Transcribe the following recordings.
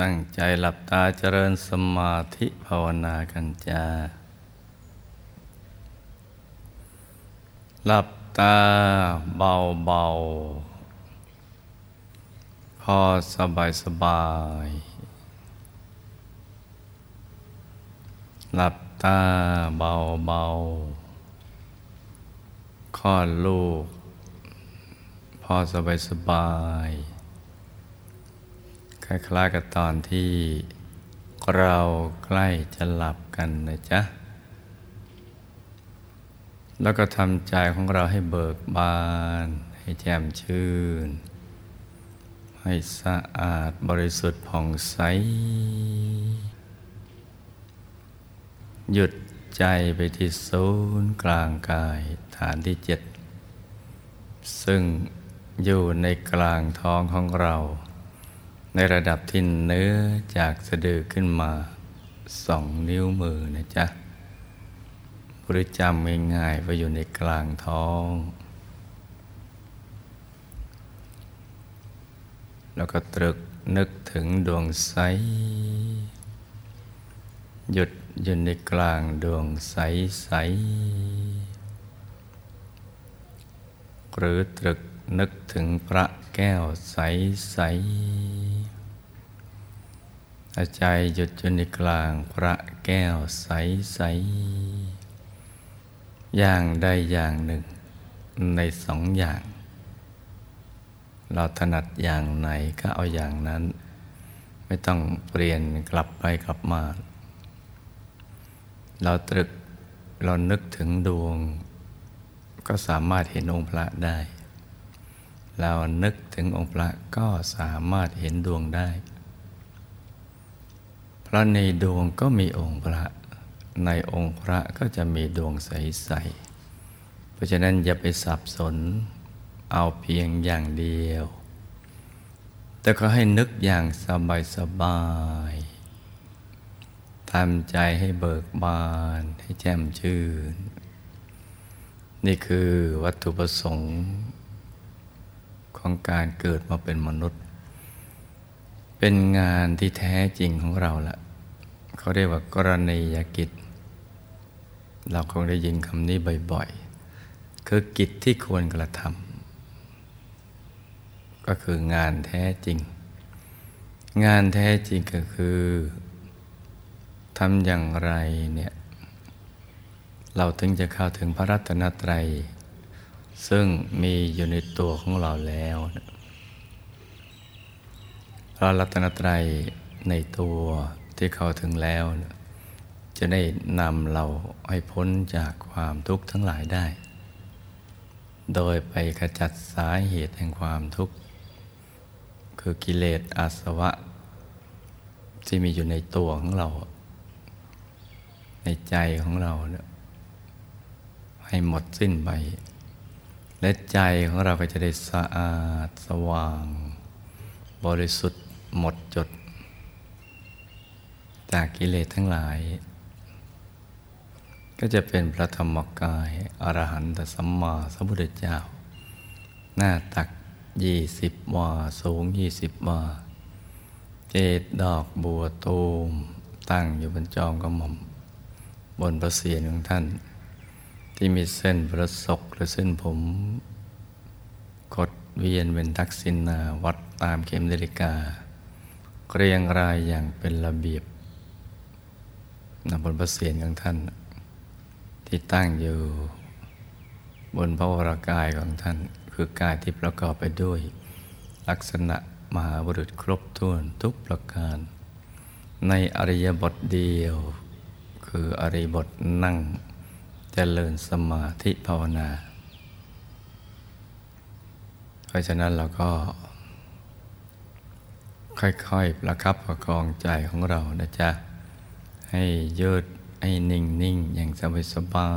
ตั้งใจหลับตาเจริญสมาธิภาวนากันจ้า หลับตาเบาๆพอสบายสบาย หลับตาเบาๆคลอดลูก พอสบายสบาย คล้ายๆกับตอนที่เราใกล้จะหลับกันนะจ๊ะ แล้วก็ทำใจของเราให้เบิกบาน ให้แจ่มชื่น ให้สะอาดบริสุทธิ์ผ่องใส หยุดใจไปที่ศูนย์กลางกายฐานที่เจ็ด ซึ่งอยู่ในกลางท้องของเรา ในระดับที่เนื้อจากสะดือขึ้นมาสองนิ้วมือนะจ๊ะบริจำง่ายๆว่าอยู่ในกลางท้อง แล้วก็ตรึกนึกถึงดวงใส หยุดอยู่ในกลางดวงใสใส หรือตรึกนึกถึงพระแก้วใสใส อาใจหยุดอยู่ในกลางพระแก้วใสใสอย่างใดอย่างหนึ่ง ในสองอย่าง เราถนัดอย่างไหนก็เอาอย่างนั้น ไม่ต้องเปลี่ยนกลับไปกลับมา เราตรึกเรานึกถึงดวง ก็สามารถเห็นองค์พระได้ เรานึกถึงองค์พระก็สามารถเห็นดวงได้ ราะในดวงก็มีองค์พระ ในองค์พระก็จะมีดวงใสๆ เพราะฉะนั้นอย่าไปสับสนเอาเพียงอย่างเดียว แต่ก็ให้นึกอย่างสบายสบายทำใจให้เบิกบาน ให้แจ่มชื่น นี่คือวัตถุประสงค์ ของการเกิดมาเป็นมนุษย์ เป็นงานที่แท้จริงของเราละ เขาเรียกว่ากรณียกิจ เราคงได้ยินคำนี้บ่อยๆ คือกิจที่ควรกระทำก็คืองานแท้จริง งานแท้จริงก็คือทำอย่างไรเนี่ยเราถึงจะเข้าถึงพระรัตนตรัย ซึ่งมีอยู่ในตัวของเราแล้ว พระรัตนตรัยในตัว ที่เขาถึงแล้ว จะได้นำเราให้พ้นจากความทุกข์ทั้งหลายได้ โดยไปขจัดสาเหตุแห่งความทุกข์ คือกิเลสอาสวะ ที่มีอยู่ในตัวของเรา ในใจของเราเนี่ยให้หมดสิ้นไป และใจของเราก็จะได้สะอาดสว่าง บริสุทธิ์หมดจด จากกิเลสทั้งหลาย ก็จะเป็นพระธรรมกายอรหันตสัมมาสัมพุทธเจ้า หน้าตักยี่สิบวาสูงยี่สิบวาเจดดอกบัวตูม ตั้งอยู่บนจอมกระหม่อม บนพระเศียรของท่าน ที่มีเส้นประศกหรือเส้นผมกดเวียนเป็นทักษิณาวัดตามเข็มนาฬิกา เรียงรายอย่างเป็นระเบียบ นบนพระเศียรของท่าน ที่ตั้งอยู่ บนพระวรากายของท่าน คือกายที่ประกอบไปด้วย ลักษณะมหาบุรุษครบถ้วนทุกประการ ในอริยบทเดียว คืออริยบทนั่งจเจริญสมาธิภาวนา เพราะฉะนั้นเราก็ ค่อยๆ ประคับประคองใจของเรานะจ๊ะ ให้ยืดให้นิ่งนิ่งอย่างสบายสบา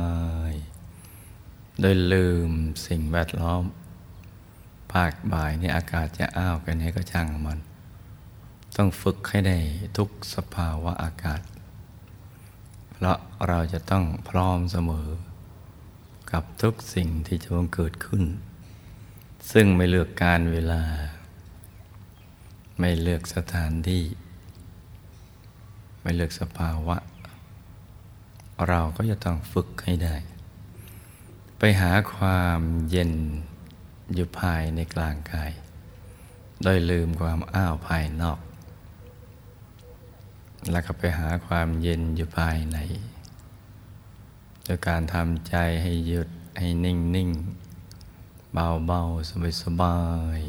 ย โดยลืมสิ่งแวดล้อม ภาคบ่ายนี่อากาศจะอ้าวกันให้ก็ช่างมัน ต้องฝึกให้ได้ทุกสภาวะอากาศ เพราะเราจะต้องพร้อมเสมอ กับทุกสิ่งที่จะบังเกิดขึ้น ซึ่งไม่เลือกการเวลา ไม่เลือกสถานที่ ไม่เลือกสภาวะ เราก็จะต้องฝึกให้ได้ ไปหาความเย็นอยู่ภายในกลางกาย โดยลืมความอ้าวภายนอก แล้วก็ไปหาความเย็นอยู่ภายในโดยการทำใจให้หยุดให้นิ่งนิ่งเบาเบาสบายสบาย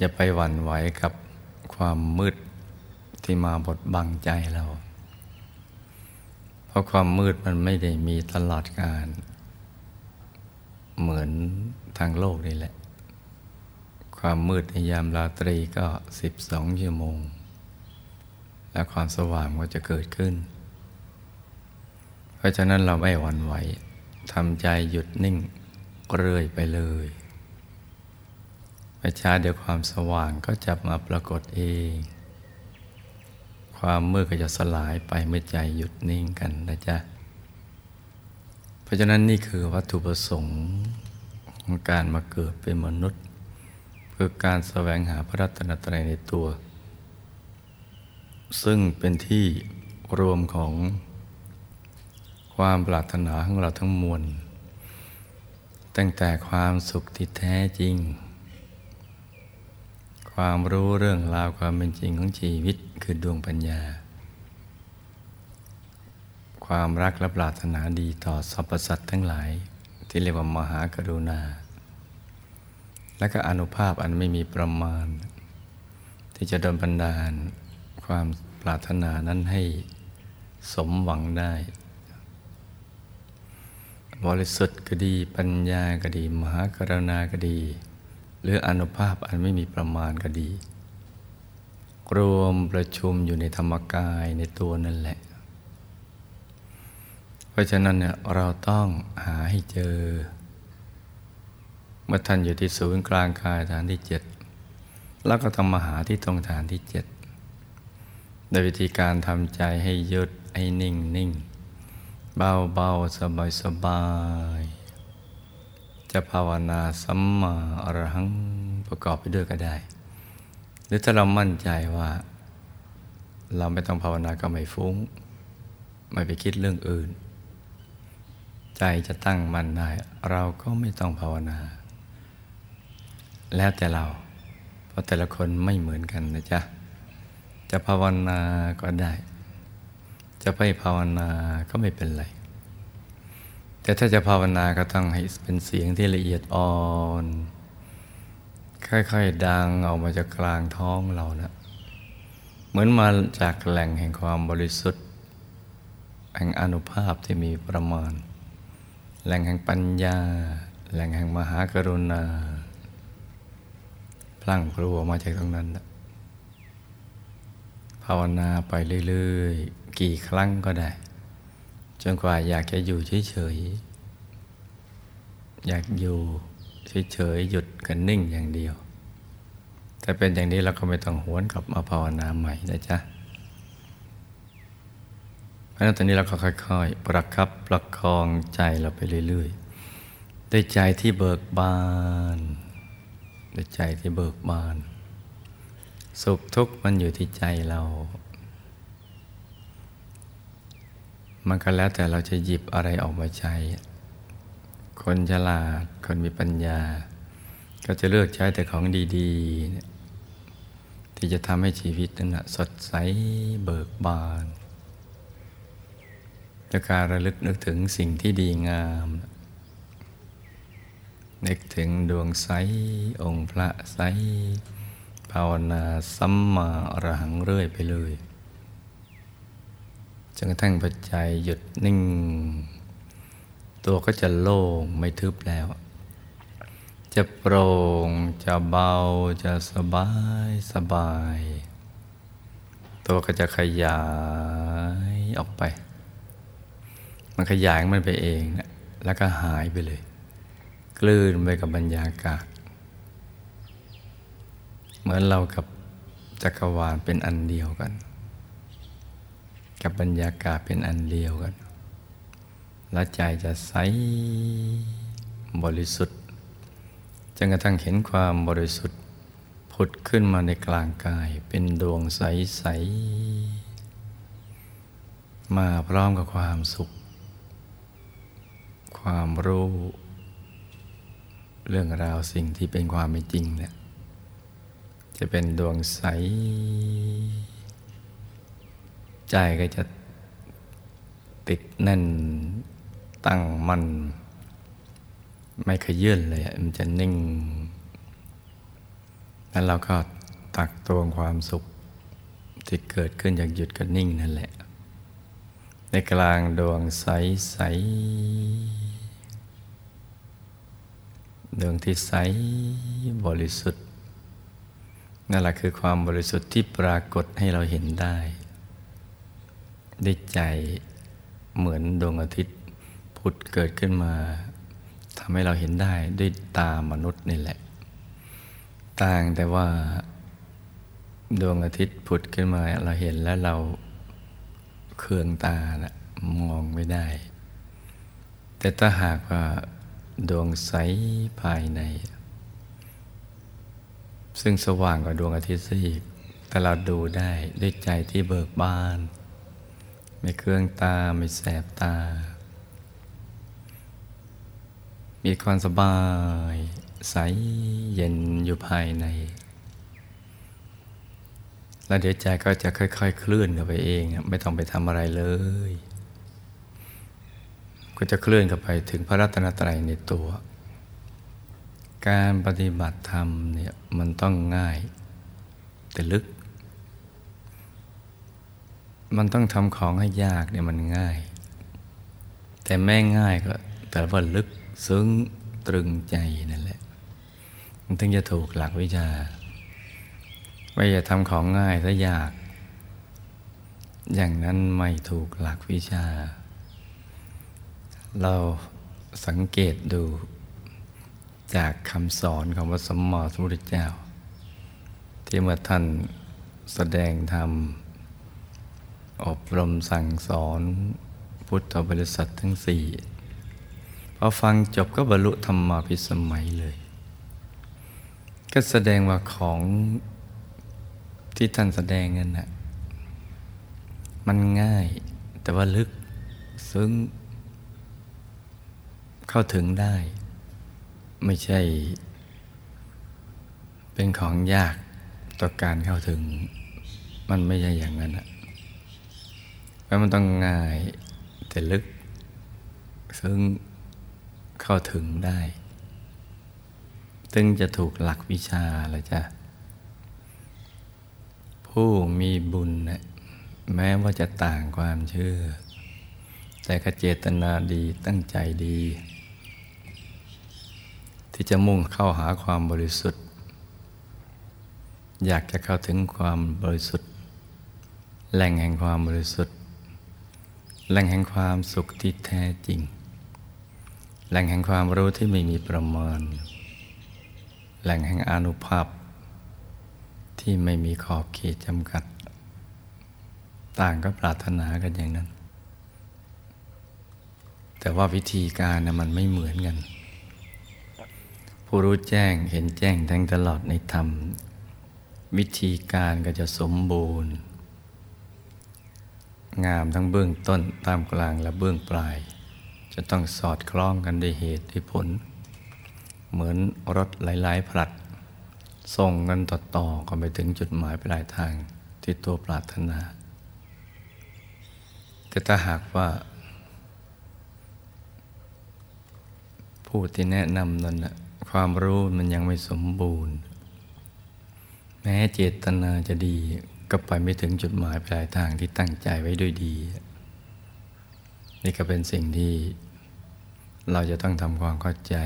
จะไปหวั่นไหวกับความมืด ที่มาบดบังใจเรา เพราะความมืดมันไม่ได้มีตลอดการ เหมือนทางโลกนี่แหละ ความมืดในยามราตรีก็สิบสองชั่วโมง และความสว่างก็จะเกิดขึ้น เพราะฉะนั้นเราไม่หวั่นไหวทำใจหยุดนิ่งเรื่อยไปเลยไปช้าเดี๋ยวความสว่างก็จะมาปรากฏเอง ความมืดก็จะสลายไปเมื่อใจหยุดนิ่งกันนะจ๊ะ เพราะฉะนั้นนี่คือวัตถุประสงค์ของการมาเกิดเป็นมนุษย์ เพื่อการแสวงหาพระรัตนตรัยในตัว ซึ่งเป็นที่รวมของความปรารถนาของเราทั้งมวล ตั้งแต่ความสุขที่แท้จริง ความรู้เรื่องราวความเป็นจริงของชีวิตคือดวงปัญญา ความรักและปรารถนาดีต่อสรรพสัตว์ทั้งหลาย ที่เรียกว่ามหากรุณา และก็อนุภาพอันไม่มีประมาณ ที่จะดลบันดาล ความปรารถนานั้นให้สมหวังได้ บริสุทธิ์ก็ดีปัญญาก็ดี มหากรุณาก็ดี หรืออนุภาพอันไม่มีประมาณก็ดี รวมประชุมอยู่ในธรรมกายในตัวนั่นแหละ เพราะฉะนั้นเนี่ยเราต้องหาให้เจอ เมื่อท่านอยู่ที่ศูนย์กลางกายฐานที่เจ็ดแล้วก็ต้องมาหาที่ตรงฐานที่เจ็ดโดยวิธีการทำใจให้หยุดให้นิ่งนิ่งเบาเบาสบายสบาย จะภาวนาสัมมาอรหังประกอบไปด้วยก็ได้ หรือถ้าเรามั่นใจว่า เราไม่ต้องภาวนาก็ไม่ฟุง้ง ไม่ไปคิดเรื่องอื่น ใจจะตั้งมั่นได้ เราก็ไม่ต้องภาวนา แล้วแต่เรา เพราะแต่ละคนไม่เหมือนกันนะจ๊ะ จะภาวนาก็ได้ จะไม่ภาวนาก็ไม่เป็นไร แต่ถ้าจะภาวนาก็ต้องให้เป็นเสียงที่ละเอียดอ่อน ค่อยๆดังออกมาจากกลางท้องเรานะเหมือนมาจากแหล่งแห่งความบริสุทธิ์ แห่งอนุภาพที่มีประมาณ แหล่งแห่งปัญญา แหล่งแห่งมหากรุณา พลั่งพลูออกมาจากตรงนั้นนะภาวนาไปเรื่อยๆ กี่ครั้งก็ได้ จนกว่าอยากจะอยู่เฉยๆอยากอยู่เฉยๆหยุดกันนิ่งอย่างเดียวแต่เป็นอย่างนี้เราก็ไม่ต้องหวนกลับมาภาวนาใหม่นะจ๊ะเพราะนั้นตอนนี้เราก็ค่อยๆ ประคับประคองใจเราไปเรื่อยๆด้วยใจที่เบิกบานด้วยใจที่เบิกบาน สุขทุกข์มันอยู่ที่ใจเรา มันก็แล้วแต่เราจะหยิบอะไรออกมาใช้ คนฉลาด คนมีปัญญา ก็จะเลือกใช้แต่ของดีๆ ที่จะทำให้ชีวิตนั้นสดใสเบิกบานด้วยการระลึกนึกถึงสิ่งที่ดีงามนึกถึงดวงใส องค์พระใส ภาวนาสัมมาอรหังเรื่อยไปเลย จนกระทั่งปัจจัยหยุดนิ่ง ตัวก็จะโล่งไม่ทึบแล้ว จะโปร่งจะเบาจะสบายสบาย ตัวก็จะขยายออกไป มันขยายมันไปเองนะแล้วก็หายไปเลย กลืนไปกับบรรยากาศ เหมือนเรากับจักรวาลเป็นอันเดียวกัน กับบรรยากาศเป็นอันเดียวกันและใจจะใสบริสุทธิ์จนกระทั่งเห็นความบริสุทธิ์ผุดขึ้นมาในกลางกายเป็นดวงใส ๆ มาพร้อมกับความสุข ความรู้ เรื่องราวสิ่งที่เป็นความเป็นจริงเนี่ยจะเป็นดวงใส ใจก็จะติดแน่นตั้งมัน่นไม่ขยื่นเลยมันจะนิ่ง แล้วเราก็ตักตวงความสุขที่เกิดขึ้นจากหยุดกับนิ่งนั่นแหละ ในกลางดวงใสใสดวงที่ใสบริสุทธิ์นั่นแหละคือความบริสุทธิ์ที่ปรากฏให้เราเห็นได้ ด้วยใจเหมือนดวงอาทิตย์พุธเกิดขึ้นมาทำให้เราเห็นได้ด้วยตามนุษย์นี่แหละ ต่างแต่ว่า ดวงอาทิตย์ผุดขึ้นมา เราเห็นแล้วเราเคืองตานะมองไม่ได้ แต่ถ้าหากว่าดวงใสภายใน ซึ่งสว่างกว่าดวงอาทิตย์ซะอีกแต่เราดูได้ด้วยใจที่เบิกบาน ไม่เครื่องตาไม่แสบตา มีความสบาย ใสเย็นอยู่ภายใน แล้วเดี๋ยวใจก็จะค่อยๆเคลื่อนกันไปเองไม่ต้องไปทำอะไรเลย ก็จะเคลื่อนกันไปถึงพระรัตนตรัยในตัว การปฏิบัติธรรมเนี่ยมันต้องง่าย แต่ลึก มันต้องทำของให้ยากเนี่ยมันง่าย แต่แม่ง่ายก็ แต่ว่าลึกซึ้งตรึงใจนั่นแหละ มันถึงจะถูกหลักวิชาไม่จะทำของง่ายถ้ายาก อย่างนั้นไม่ถูกหลักวิชา เราสังเกตดูจากคำสอนของพระสมมาสมุทรเจ้า ที่เมื่อท่านแสดงธรรม อบรมสั่งสอนพุทธบริษัททั้งสี่พอฟังจบก็บรรลุธรรมาภิสมัยเลย ก็แสดงว่าของที่ท่านแสดงนั่นนะมันง่ายแต่ว่าลึกซึ้งเข้าถึงได้ ไม่ใช่ เป็นของยากต่อการเข้าถึง มันไม่ใช่อย่างนั้นอะ เพราะมันต้องง่าย แต่ลึก ซึ่งเข้าถึงได้ตึงจะถูกหลักวิชาละจ้ะ ผู้มีบุญนะแม้ว่าจะต่างความเชื่อ แต่ก็เจตนาดีตั้งใจดี ที่จะมุ่งเข้าหาความบริสุทธิ์ อยากจะเข้าถึงความบริสุทธิ์ แหล่งแห่งความบริสุทธิ์ แหล่งแห่งความสุขที่แท้จริง แหล่งแห่งความรู้ที่ไม่มีประมาณ แหล่งแห่งอนุภาพ ที่ไม่มีขอบเขตจำกัด ต่างก็ปรารถนากันอย่างนั้น แต่ว่าวิธีการนะมันไม่เหมือนกัน ผู้รู้แจ้งเห็นแจ้งแทงตลอดในธรรม วิธีการก็จะสมบูรณ์ งามทั้งเบื้องต้นตามกลางและเบื้องปลาย จะต้องสอดคล้องกันด้วยเหตุด้วยผล เหมือนรถหลายๆผลัด ส่งกันต่อๆกันไปถึงจุดหมายปลายทางที่ตัวปรารถนา แต่ถ้าหากว่า ผู้ที่แนะนำนั้นความรู้มันยังไม่สมบูรณ์ แม้เจตนาจะดี ก็ไปไม่ถึงจุดหมายปลายทางที่ตั้งใจไว้ด้วยดี นี่ก็เป็นสิ่งที่เราจะต้องทำความเข้าใจ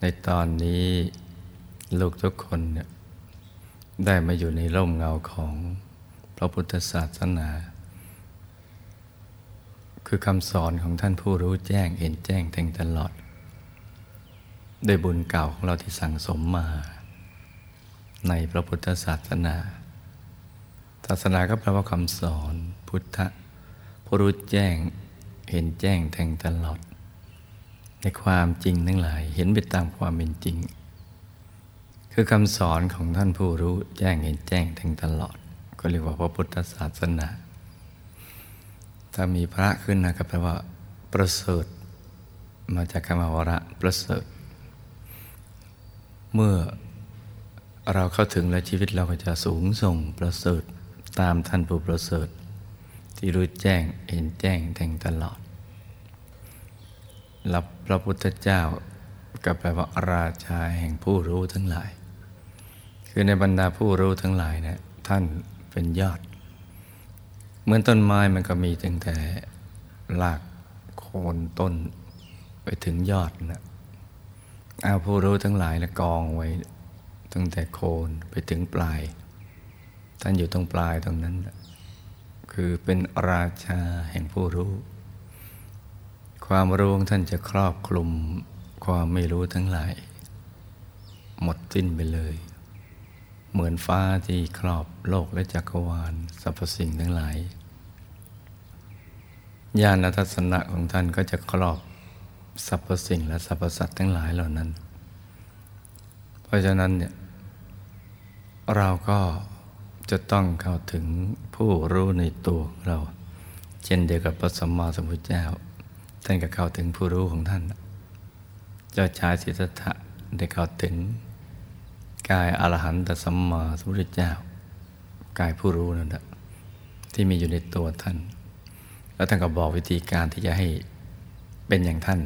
ในตอนนี้ลูกทุกคนเนี่ยได้มาอยู่ในร่มเงาของพระพุทธศาสนา คือคำสอนของท่านผู้รู้แจ้งเห็นแจ้งแทงตลอดด้วยบุญเก่าของเราที่สั่งสมมา ในพระพุทธศาสนาศาสนาก็แปลว่าคำสอนพุทธผู้รู้แจ้งเห็นแจ้งแทงตลอด ในความจริงทั้งหลายเห็นไปตามความเป็นจริง คือคำสอนของท่านผู้รู้แจ้งเห็นแจ้งถึงตลอด ก็เรียกว่าพระพุทธศาสนา ถ้ามีพระขึ้นนะก็แปลว่า ประเสริฐ มาจากคำวระประเสริฐ เมื่อ เราเข้าถึงแล้วชีวิตเราก็จะสูงส่งประเสริฐตามท่านผู้ประเสริฐ ที่รู้แจ้งเห็นแจ้งแทงตลอดรับพระพุทธเจ้าก็แปลว่าราชาแห่งผู้รู้ทั้งหลาย คือในบรรดาผู้รู้ทั้งหลายเนะี่ยท่านเป็นยอด เหมือนต้นไม้มันก็มีตั้งแต่รากโคนต้นไปถึงยอดนะเอาผู้รู้ทั้งหลายแล้วกองไว้ ตั้งแต่โคนไปถึงปลาย ท่านอยู่ตรงปลายตรงนั้น คือเป็นราชาแห่งผู้รู้ ความรู้ของท่านจะครอบคลุมความไม่รู้ทั้งหลาย หมดสิ้นไปเลย เหมือนฟ้าที่ครอบโลกและจักรวาลสรรพสิ่งทั้งหลายญาณทัศนะของท่านก็จะครอบสรรพสิ่งและสรรพสัตว์ทั้งหลายเหล่านั้น เพราะฉะนั้นเนี่ย เราก็จะต้องเข้าถึงผู้รู้ในตัวเรา เช่นเดียวกับพระสัมมาสัมพุทธเจ้า ท่านก็เข้าถึงผู้รู้ของท่าน เจ้าชายสิทธัตถะได้เข้าถึง กายอรหันตสัมมาสัมพุทธเจ้า กายผู้รู้นั่นแหละที่มีอยู่ในตัวท่าน แล้วท่านก็บอกวิธีการที่จะให้เป็นอย่างท่าน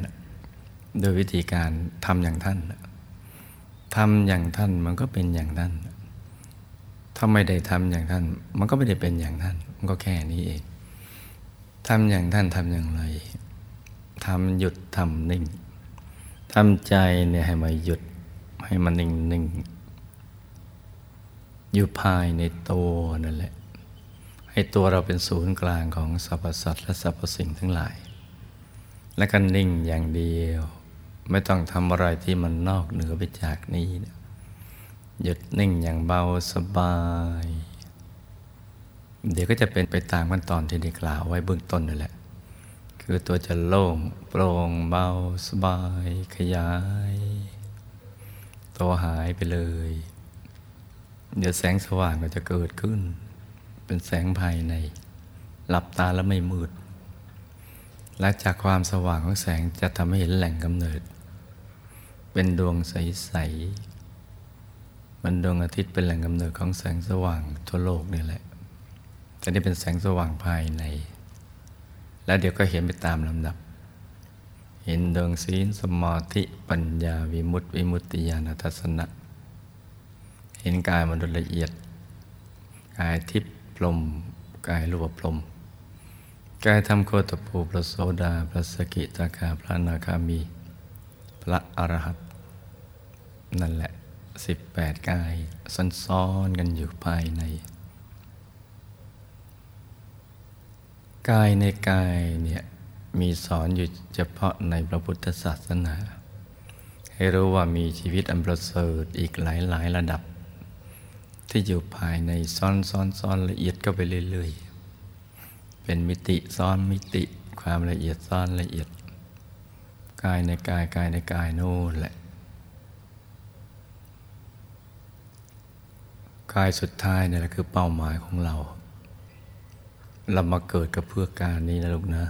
โดยวิธีการทำอย่างท่านทำอย่างท่านมันก็เป็นอย่างท่าน ถ้าไม่ได้ทำอย่างท่าน มันก็ไม่ได้เป็นอย่างท่าน มันก็แค่นี้เองทำอย่างท่านทำอย่างไรทำหยุดทำนิ่งทำใจเนี่ยให้มาหยุดให้มันนิ่งนิ่งอยู่ภายในตัวนั่นแหละ ให้ตัวเราเป็นศูนย์กลางของสรรพสัตว์และสรรพสิ่งทั้งหลาย และก็นิ่งอย่างเดียว ไม่ต้องทำอะไรที่มันนอกเหนือไปจากนี้นะ หยุดนิ่งอย่างเบาสบาย เดี๋ยวก็จะเป็นไปตามขั้นตอนที่ได้กล่าวไว้เบื้องต้นนั่นแหละ คือตัวจะโล่งโปร่งเบาสบาย ขยาย ตัวหายไปเลย เดี๋ยวแสงสว่างก็จะเกิดขึ้น เป็นแสงภายใน หลับตาแล้วไม่มืด และจากความสว่างของแสงจะทำให้เห็นแหล่งกำเนิด เป็นดวงใส มันดวงอาทิตย์เป็นแหล่งกำเนิดของแสงสว่างทั่วโลกนี่แหละ แต่นี่เป็นแสงสว่างภายใน แล้วเดี๋ยวก็เห็นไปตามลำดับ เห็นดวงศีลสมาธิปัญญาวิมุตติวิมุตติญาณทัศนะ เห็นกายมนุษย์ละเอียด กายทิพย์พรมกายรูปพรมกายทำโคตภูพระโสดาพระสกิตาคาพระนาคามี พระอรหัตนั่นแหละ สิบแปดกายซ้อนๆกันอยู่ภายใน กายในกายเนี่ยมีสอนอยู่เฉพาะในพระพุทธศาสนา ให้รู้ว่ามีชีวิตอันประเสริฐอีกหลายหลายระดับ ที่อยู่ภายในซ้อนซ้อนซ้อนละเอียดก็ไปเรื่อยๆ เป็นมิติซ้อนมิติความละเอียดซ้อนละเอียด กายในกายกายในกายโน่นแหละ กายสุดท้ายนี่แหละคือเป้าหมายของเรา เรามาเกิดกับเพื่อการนี้นะลูกนะ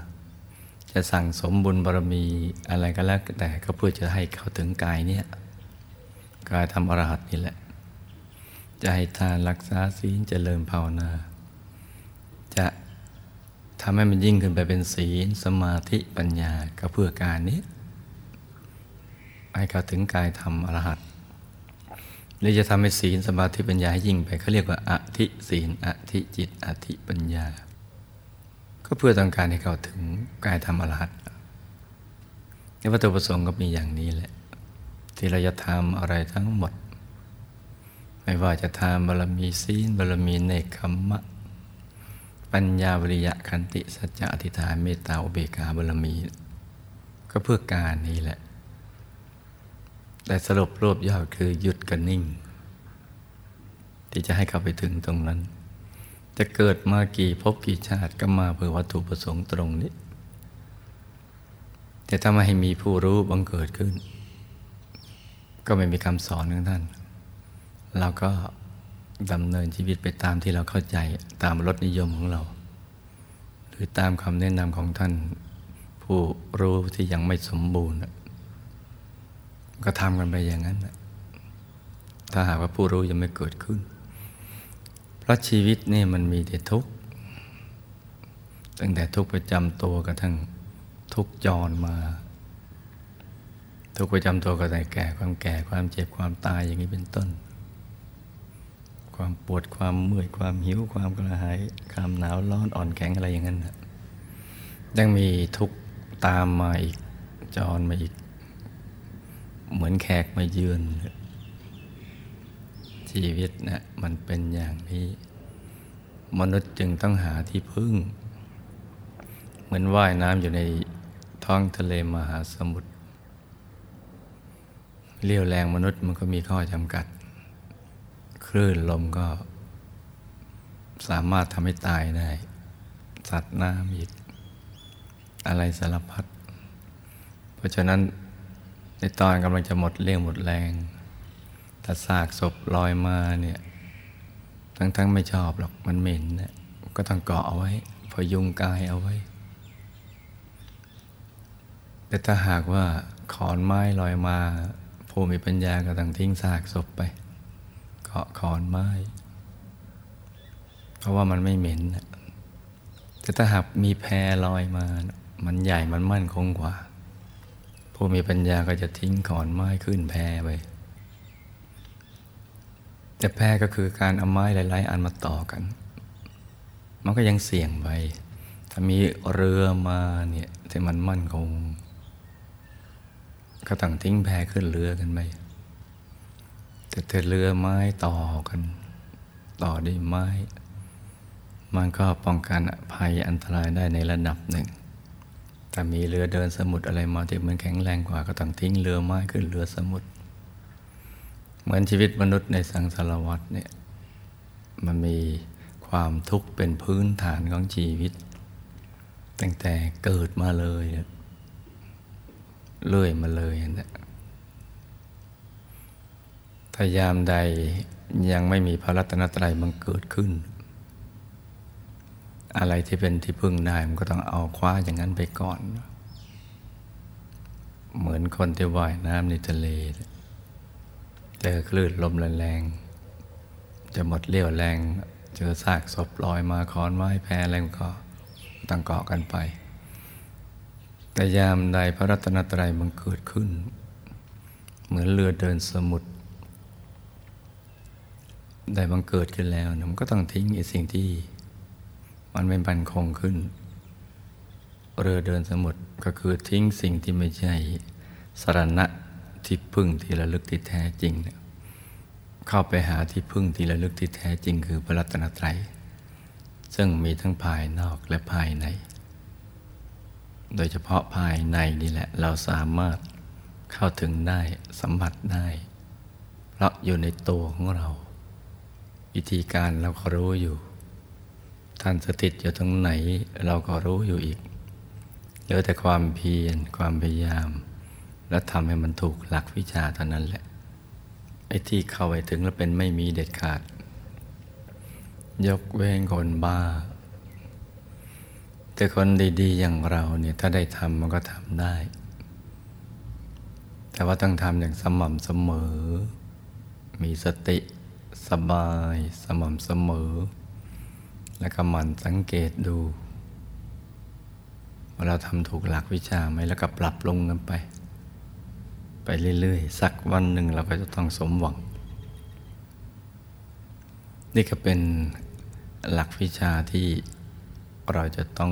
จะสั่งสมบุญบารมีอะไรก็แล้วแต่ก็เพื่อจะให้เขาถึงกายเนี่ยกายทำอรหัตนี่แหละ จะให้ทานรักษาศีลเจริญภาวนา จะทำให้มันยิ่งขึ้นไปเป็นศีลสมาธิปัญญาก็เพื่อการนี้ ให้เขาถึงกายทำอรหัต หรือจะทำให้ศีลสมาธิปัญญาให้ยิ่งไปเขาเรียกว่าอธิศีลอธิจิตอธิปัญญา ก็เพื่อต้องการให้เขาถึงกายธรรมอรหัตในวัตถุประสงค์ก็มีอย่างนี้แหละ ที่เราจะทำอะไรทั้งหมด ไม่ว่าจะทำบารมีศีลบารมีเนคขมะ ปัญญาวิริยะคันติสัจจะอธิษฐานเมตตาอุเบกขาบารมี ก็เพื่อการนี้แหละ แต่สรุปรวบยอดคือหยุดกันนิ่ง ที่จะให้เข้าไปถึงตรงนั้น จะเกิดมากี่พบกี่ชาติก็มาเพื่อวัตถุประสงค์ตรงนี้ แต่ถ้าไม่ให้มีผู้รู้บังเกิดขึ้น ก็ไม่มีคำสอนของท่าน เราก็ดำเนินชีวิตไปตามที่เราเข้าใจตามรสนิยมของเรา หรือตามคำแนะนำของท่าน ผู้รู้ที่ยังไม่สมบูรณ์ ก็ทำกันไปอย่างนั้นถ้าหากว่าผู้รู้ยังไม่เกิดขึ้น เพราะชีวิตนี่มันมีแต่ทุกข์ตั้งแต่ทุกข์ประจำตัวกระทั่งทุกข์จรมา ทุกข์ประจำตัวก็แต่แก่ความแก่ความเจ็บความตายอย่างนี้เป็นต้น ความปวดความเมื่อยความหิวความกระหาย ความหนาวร้อนอ่อนแข็งอะไรอย่างนั้นยังมีทุกข์ตามมาอีกจรมาอีก เหมือนแขกมาเยือน ชีวิตนะมันเป็นอย่างนี้ มนุษย์จึงต้องหาที่พึ่ง เหมือนว่ายน้ำอยู่ในท้องทะเลมหาสมุทรเลี้ยวแรงมนุษย์มันก็มีข้อจำกัด คลื่นลมก็ สามารถทำให้ตายได้ สัตว์น้ำอีก อะไรสารพัด เพราะฉะนั้น ในตอนกำลังจะหมดเรี่ยวหมดแรงถ้าซากศพลอยมาเนี่ยทั้งๆไม่ชอบหรอกมันเหม็นเนี่ยก็ต้องเกาะเอาไว้พยุงกายเอาไว้ แต่ถ้าหากว่าขอนไม้ลอยมา ผู้มีปัญญาก็ต้องทิ้งซากศพไป เกาะขอนไม้ เพราะว่ามันไม่เหม็นแต่ถ้าหากมีแพรลอยมา มันใหญ่มันมั่นคงกว่า ผู้มีปัญญาก็จะทิ้งขอนไม้ขึ้นแพไปแต่แพก็คือการเอาไม้หลาย ๆ อันมาต่อกัน มันก็ยังเสี่ยงไปถ้ามีเรือมาเนี่ยที่มันมั่นคงก็ต้องทิ้งแพขึ้นเรือกันไปแต่ถ้าเรือไม้ต่อกัน ต่อด้วยไม้ มันก็ป้องกันภัยอันตรายได้ในระดับหนึ่ง ถ้ามีเรือเดินสมุทรอะไรมาที่มันแข็งแรงกว่าก็ต้องทิ้งเรือไม้ขึ้นเรือสมุทรเหมือนชีวิตมนุษย์ในสังสารวัฏเนี่ยมันมีความทุกข์เป็นพื้นฐานของชีวิต ตั้งแต่เกิดมาเลยเลื่อยมาเลยนะถ้ายามใดยังไม่มีพระรัตนตรัยมันเกิดขึ้น อะไรที่เป็นที่พึ่งได้มันก็ต้องเอาคว้าอย่างนั้นไปก่อน เหมือนคนที่ว่ายน้ำในทะเลเจอคลื่นลมแรงจะหมดเรี่ยวแรง เจอซากศพลอยมาคอนไม้แพรอะไรก็ต้องเกาะกันไป แต่ยามใดพระรัตนตรัยมันเกิดขึ้น เหมือนเรือเดินสมุทรได้บังเกิดขึ้นแล้วมันก็ต้องทิ้งไอ้สิ่งที่ มันไม่บันคงขึ้น เรือเดินสมุทรก็คือทิ้งสิ่งที่ไม่ใช่สรณะที่พึ่งที่ระลึกที่แท้จริงเนี่ยเข้าไปหาที่พึ่งที่ระลึกที่แท้จริง คือพระรัตนตรัย ซึ่งมีทั้งภายนอกและภายใน โดยเฉพาะภายในนี่แหละ เราสามารถเข้าถึงได้สัมผัสได้ เพราะอยู่ในตัวของเรา วิธีการเราก็รู้อยู่ ท่านสถิตอยู่ตรงไหน เราก็รู้อยู่อีกเหลือแต่ความเพียรความพยายาม และทำให้มันถูกหลักวิชาเท่านั้นแหละไอ้ที่เข้าไปถึงแล้วเป็นไม่มีเด็ดขาด ยกเว้นคนบ้า แต่คนดีๆอย่างเราเนี่ยถ้าได้ทำมันก็ทำได้ แต่ว่าต้องทำอย่างสม่ำเสมอ มีสติสบายสม่ำเสมอ แล้วก็มันสังเกตดูว่าเราทำถูกหลักวิชาไหมแล้วก็ปรับลงกันไป ไปเรื่อยๆ สักวันหนึ่งเราก็จะต้องสมหวัง นี่ก็เป็นหลักวิชาที่เราจะต้อง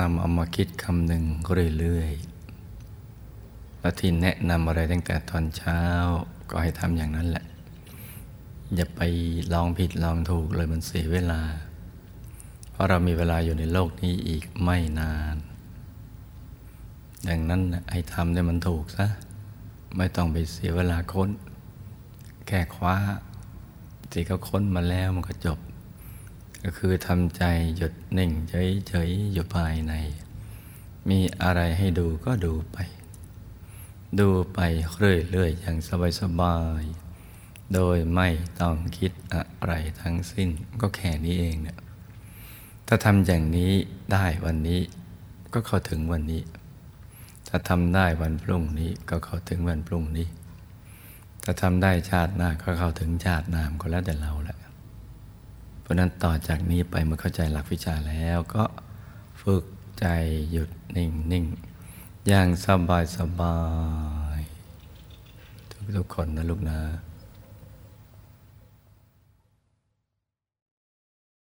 นำเอามาคิดคำหนึ่งเรื่อยๆและที่แนะนำอะไรตั้งแต่ตอนเช้าก็ให้ทำอย่างนั้นแหละ อย่าไปลองผิดลองถูกเลยมันเสียเวลา เพราะเรามีเวลาอยู่ในโลกนี้อีกไม่นาน ดังนั้นให้ทำได้มันถูกซะ ไม่ต้องไปเสียเวลาค้น แค่คว้าที่เขาค้นมาแล้วมันก็จบ ก็คือทำใจหยุดนิ่งเฉยๆอยู่ภายใน มีอะไรให้ดูก็ดูไป ดูไปเรื่อยๆอย่างสบายๆ โดยไม่ต้องคิดอะไรทั้งสิ้นก็แค่นี้เองเนี่ยถ้าทำอย่างนี้ได้วันนี้ก็เข้าถึงวันนี้ ถ้าทำได้วันพรุ่งนี้ก็เข้าถึงวันพรุ่งนี้ ถ้าทำได้ชาติหน้าก็เข้าถึงชาติหน้าก็แล้วแต่เราแหละเพราะนั้นต่อจากนี้ไปเมื่อเข้าใจหลักวิชาแล้วก็ฝึกใจหยุดนิ่งนิ่งอย่างสบายสบายทุกทุกคนนะลูกนะ